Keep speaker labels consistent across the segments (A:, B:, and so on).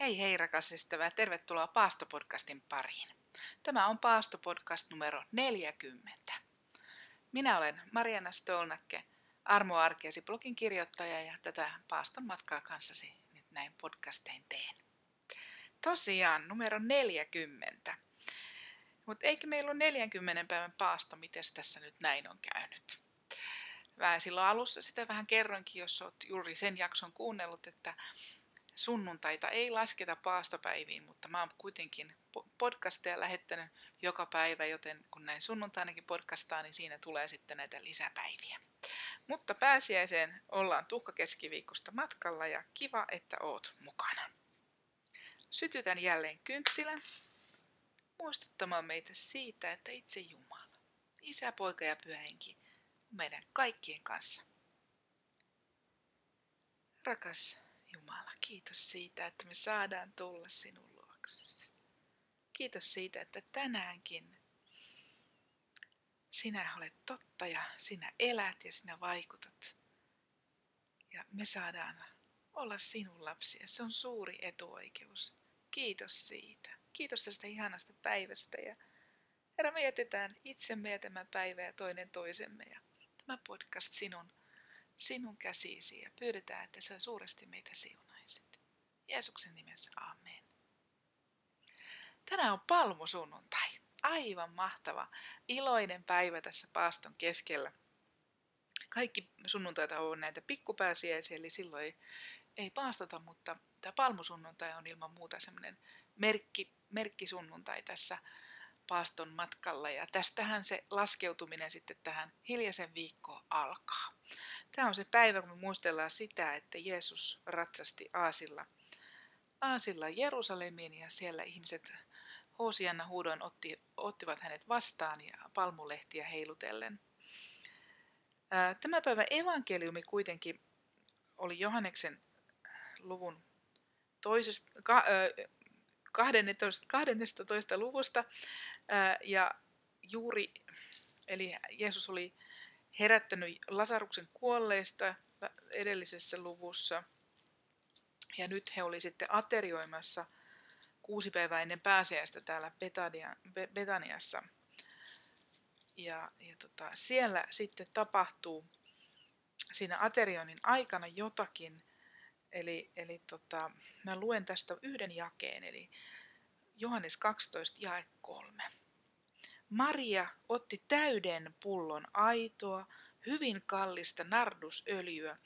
A: Hei hei rakas ystävä, tervetuloa Paastopodcastin pariin. Tämä on Paastopodcast numero 40. Minä olen Mariana Stolnakke, Armo Arkeesi blogin kirjoittaja ja tätä Paaston matkaa kanssasi nyt näin podcastein teen. Tosiaan numero 40. Mutta eikö meillä ole 40 päivän paasto, miten tässä nyt näin on käynyt? Mä silloin alussa sitä vähän kerroinkin, jos olet juuri sen jakson kuunnellut, että sunnuntaita ei lasketa paastopäiviin, mutta mä oon kuitenkin podcasteja lähettänyt joka päivä, joten kun näin sunnuntainakin podcastaa, niin siinä tulee sitten näitä lisäpäiviä. Mutta pääsiäiseen ollaan tuhkakeskiviikosta matkalla ja kiva, että oot mukana. Sytytän jälleen kynttilän muistuttamaan meitä siitä, että itse Jumala, Isä, Poika ja Pyhä meidän kaikkien kanssa. Rakas Jumala, kiitos siitä, että me saadaan tulla sinun luoksesi. Kiitos siitä, että tänäänkin sinä olet totta ja sinä elät ja sinä vaikutat. Ja me saadaan olla sinun lapsia. Se on suuri etuoikeus. Kiitos siitä. Kiitos tästä ihanasta päivästä ja Herra, me jätetään itsemme ja tämä päivä ja toinen toisemme ja tämä podcast sinun sinun käsisi ja pyydetään, että sä suuresti meitä siunaisit. Jeesuksen nimessä, amen. Tänään on palmusunnuntai. Aivan mahtava, iloinen päivä tässä paaston keskellä. Kaikki sunnuntaita on näitä pikkupääsiäisiä, eli silloin ei, ei paastota, mutta tämä palmusunnuntai on ilman muuta semmoinen merkki, merkkisunnuntai tässä paaston matkalla ja tästähän se laskeutuminen sitten tähän hiljaisen viikkoon alkaa. Tämä on se päivä, kun me muistellaan sitä, että Jeesus ratsasti Aasilla, Aasilla Jerusalemiin ja siellä ihmiset Hoosianna huudoin otti, ottivat hänet vastaan ja palmulehtiä heilutellen. Tämä päivä evankeliumi kuitenkin oli Johanneksen luvun toisesta, ka, 12, 12 luvusta ja juuri, eli Jeesus oli herättänyt Lasaruksen kuolleista edellisessä luvussa. Ja nyt he oli sitten aterioimassa kuusi päivää ennen pääsiäistä täällä Betaniassa. Ja, ja tota, siellä sitten tapahtuu siinä aterioinnin aikana jotakin. Eli, eli tota, mä luen tästä yhden jakeen, eli Johannes 12, jae 3. Maria otti täyden pullon aitoa, hyvin kallista nardusöljyä,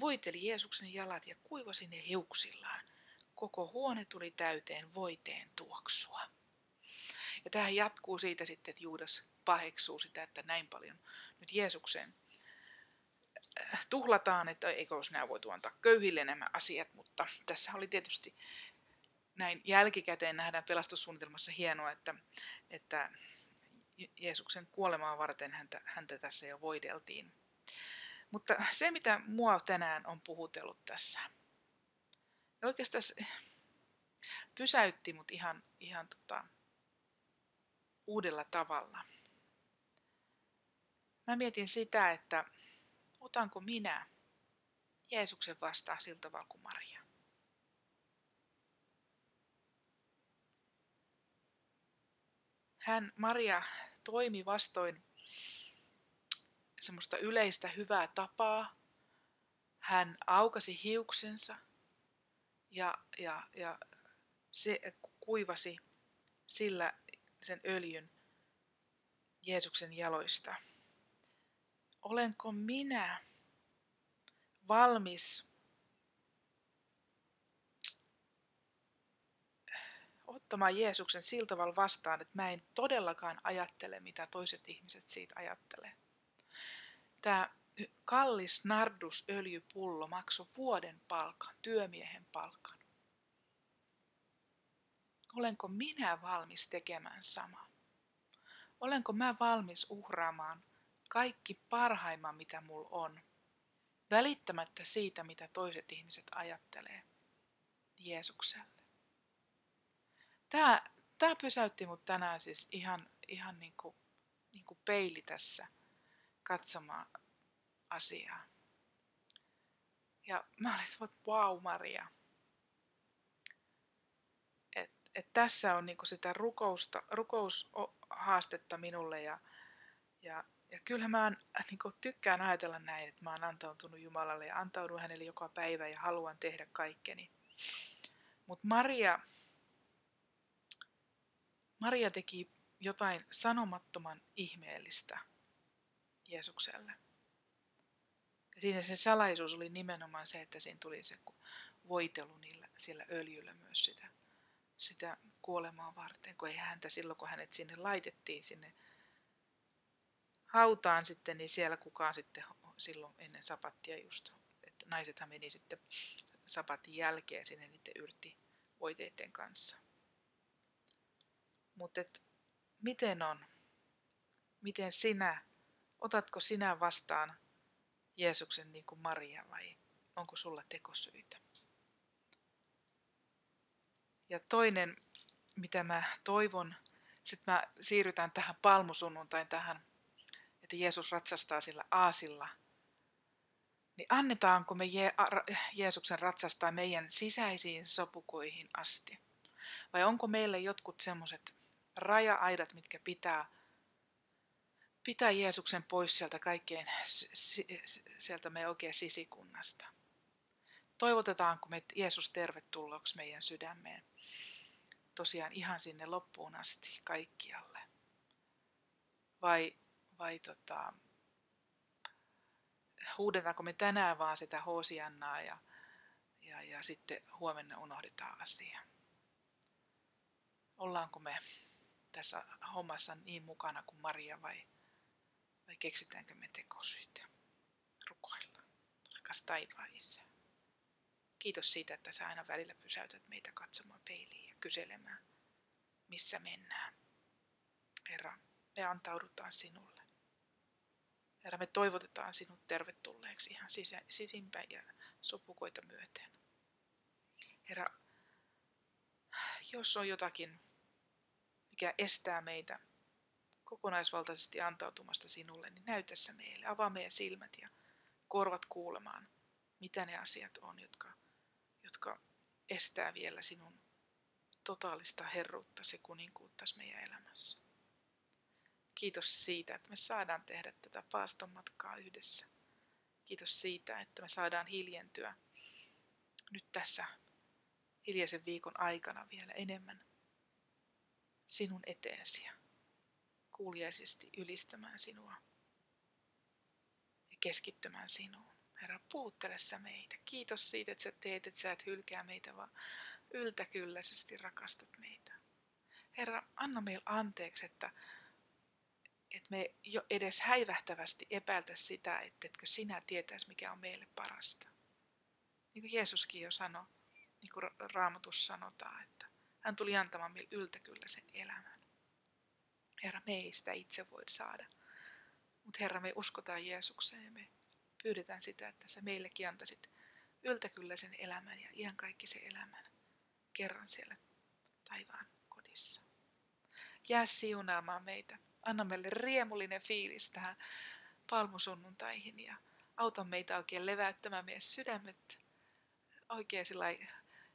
A: voiteli Jeesuksen jalat ja kuivasi ne hiuksillaan. Koko huone tuli täyteen voiteen tuoksua. Ja tähän jatkuu siitä sitten, että Juudas paheksuu sitä, että näin paljon nyt Jeesukseen äh, tuhlataan, että eikö olisi nämä voitu antaa köyhille nämä asiat, mutta tässä oli tietysti näin jälkikäteen nähdään pelastussuunnitelmassa hienoa, että, että Jeesuksen kuolemaa varten häntä, häntä tässä jo voideltiin. Mutta se, mitä mua tänään on puhutellut tässä, oikeastaan pysäytti mut ihan, ihan tota, uudella tavalla. Mä mietin sitä, että otanko minä Jeesuksen vastaan siltä tavalla kuin Maria. Hän, Maria, toimi vastoin semmoista yleistä hyvää tapaa. Hän aukasi hiuksensa ja, ja, ja se kuivasi sillä sen öljyn Jeesuksen jaloista. Olenko minä valmis ottamaan Jeesuksen sillä tavalla vastaan, että mä en todellakaan ajattele, mitä toiset ihmiset siitä ajattelee. Tämä kallis nardusöljypullo maksoi vuoden palkan, työmiehen palkan. Olenko minä valmis tekemään samaa? Olenko mä valmis uhraamaan kaikki parhaimman, mitä mulla on, välittämättä siitä, mitä toiset ihmiset ajattelee Jeesukselle? Tämä, tämä pysäytti mut tänään siis ihan, ihan niin kuin, niin kuin peili tässä katsomaan asiaa. Ja mä olin, että wow Maria, et tässä on niinku sitä rukousta, rukoushaastetta minulle ja, ja, ja kyllähän mä niinku tykkään ajatella näin, että mä oon antautunut Jumalalle ja antaudun hänelle joka päivä ja haluan tehdä kaikkeni. Mutta Maria, Maria teki jotain sanomattoman ihmeellistä Jeesukselle. Ja siinä se salaisuus oli nimenomaan se, että siinä tuli se voitelu niillä, siellä öljyllä myös sitä, sitä kuolemaa varten, kun ei häntä silloin, kun hänet sinne laitettiin sinne hautaan sitten, niin siellä kukaan sitten silloin ennen sapattia just, että naisethan meni sitten sapatin jälkeen sinne niiden yrtti voiteiden kanssa. Mutta miten on? Miten sinä, otatko sinä vastaan Jeesuksen niin kuin Maria vai onko sulla tekosyitä? Ja toinen, mitä mä toivon, sitten mä siirrytään tähän palmusunnuntain tähän, että Jeesus ratsastaa sillä aasilla. Niin annetaanko me Je- Jeesuksen ratsastaa meidän sisäisiin sopukoihin asti? Vai onko meille jotkut semmoiset raja-aidat, mitkä pitää, pitää Jeesuksen pois sieltä kaikkein, sieltä meidän oikein sisikunnasta? Toivotetaanko me Jeesus tervetulloksi meidän sydämeen? Tosiaan ihan sinne loppuun asti, kaikkialle. Vai, vai tota, huudetaanko me tänään vaan sitä hosiannaa ja, ja, ja sitten huomenna unohdetaan asia? Ollaanko me tässä hommassa niin mukana kuin Maria vai, vai keksitäänkö me tekosyitä? Rukoilla. Rakas taivaan isä. Kiitos siitä, että sä aina välillä pysäytät meitä katsomaan peiliin ja kyselemään, missä mennään. Herra, me antaudutaan sinulle. Herra, me toivotetaan sinut tervetulleeksi ihan sisä, sisimpäin ja sopukoita myöten. Herra, jos on jotakin, mikä estää meitä kokonaisvaltaisesti antautumasta sinulle, niin näytä se meille. Avaa meidän silmät ja korvat kuulemaan, mitä ne asiat on, jotka jotka estää vielä sinun totaalista herruuttasi kuninkuuttasi meidän elämässä. Kiitos siitä, että me saadaan tehdä tätä paaston matkaa yhdessä. Kiitos siitä, että me saadaan hiljentyä nyt tässä hiljaisen viikon aikana vielä enemmän sinun eteesi ja kuuliaisesti ylistämään sinua ja keskittymään sinuun. Herra, puuttele sä meitä. Kiitos siitä, että sä teet, että sä et hylkää meitä, vaan yltäkylläisesti rakastat meitä. Herra, anna meille anteeksi, että, että me jo edes häivähtävästi epäiltä sitä, että sinä tietäisi, mikä on meille parasta. Niin kuin Jeesuskin jo sanoi, niin kuin Raamatus sanotaan, että hän tuli antamaan meille yltäkyllä sen elämän. Herra, me ei sitä itse voi saada. Mutta Herra, me uskotaan Jeesukseen ja me pyydetään sitä, että sä meillekin antaisit yltäkylläisen elämän ja ihan kaikki se elämän kerran siellä taivaan kodissa. Jää siunaamaan meitä. Anna meille riemullinen fiilis tähän palmusunnuntaihin ja auta meitä oikein leväyttämään meidän sydämet oikein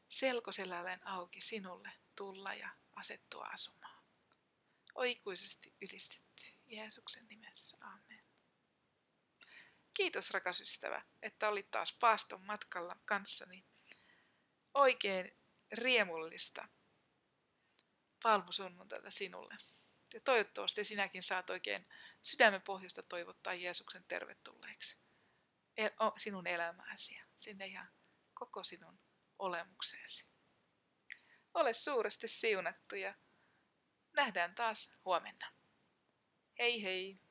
A: selkoselälleen auki sinulle tulla ja asettua asumaan. Oikuisesti ylistetty Jeesuksen nimessä. Amen. Kiitos rakas ystävä, että olit taas paaston matkalla kanssani. Oikein riemullista palmusunnuntaita sinulle. Ja toivottavasti sinäkin saat oikein sydämen pohjasta toivottaa Jeesuksen tervetulleeksi sinun elämääsi ja sinne ihan koko sinun olemukseesi. Ole suuresti siunattu ja nähdään taas huomenna. Hei hei!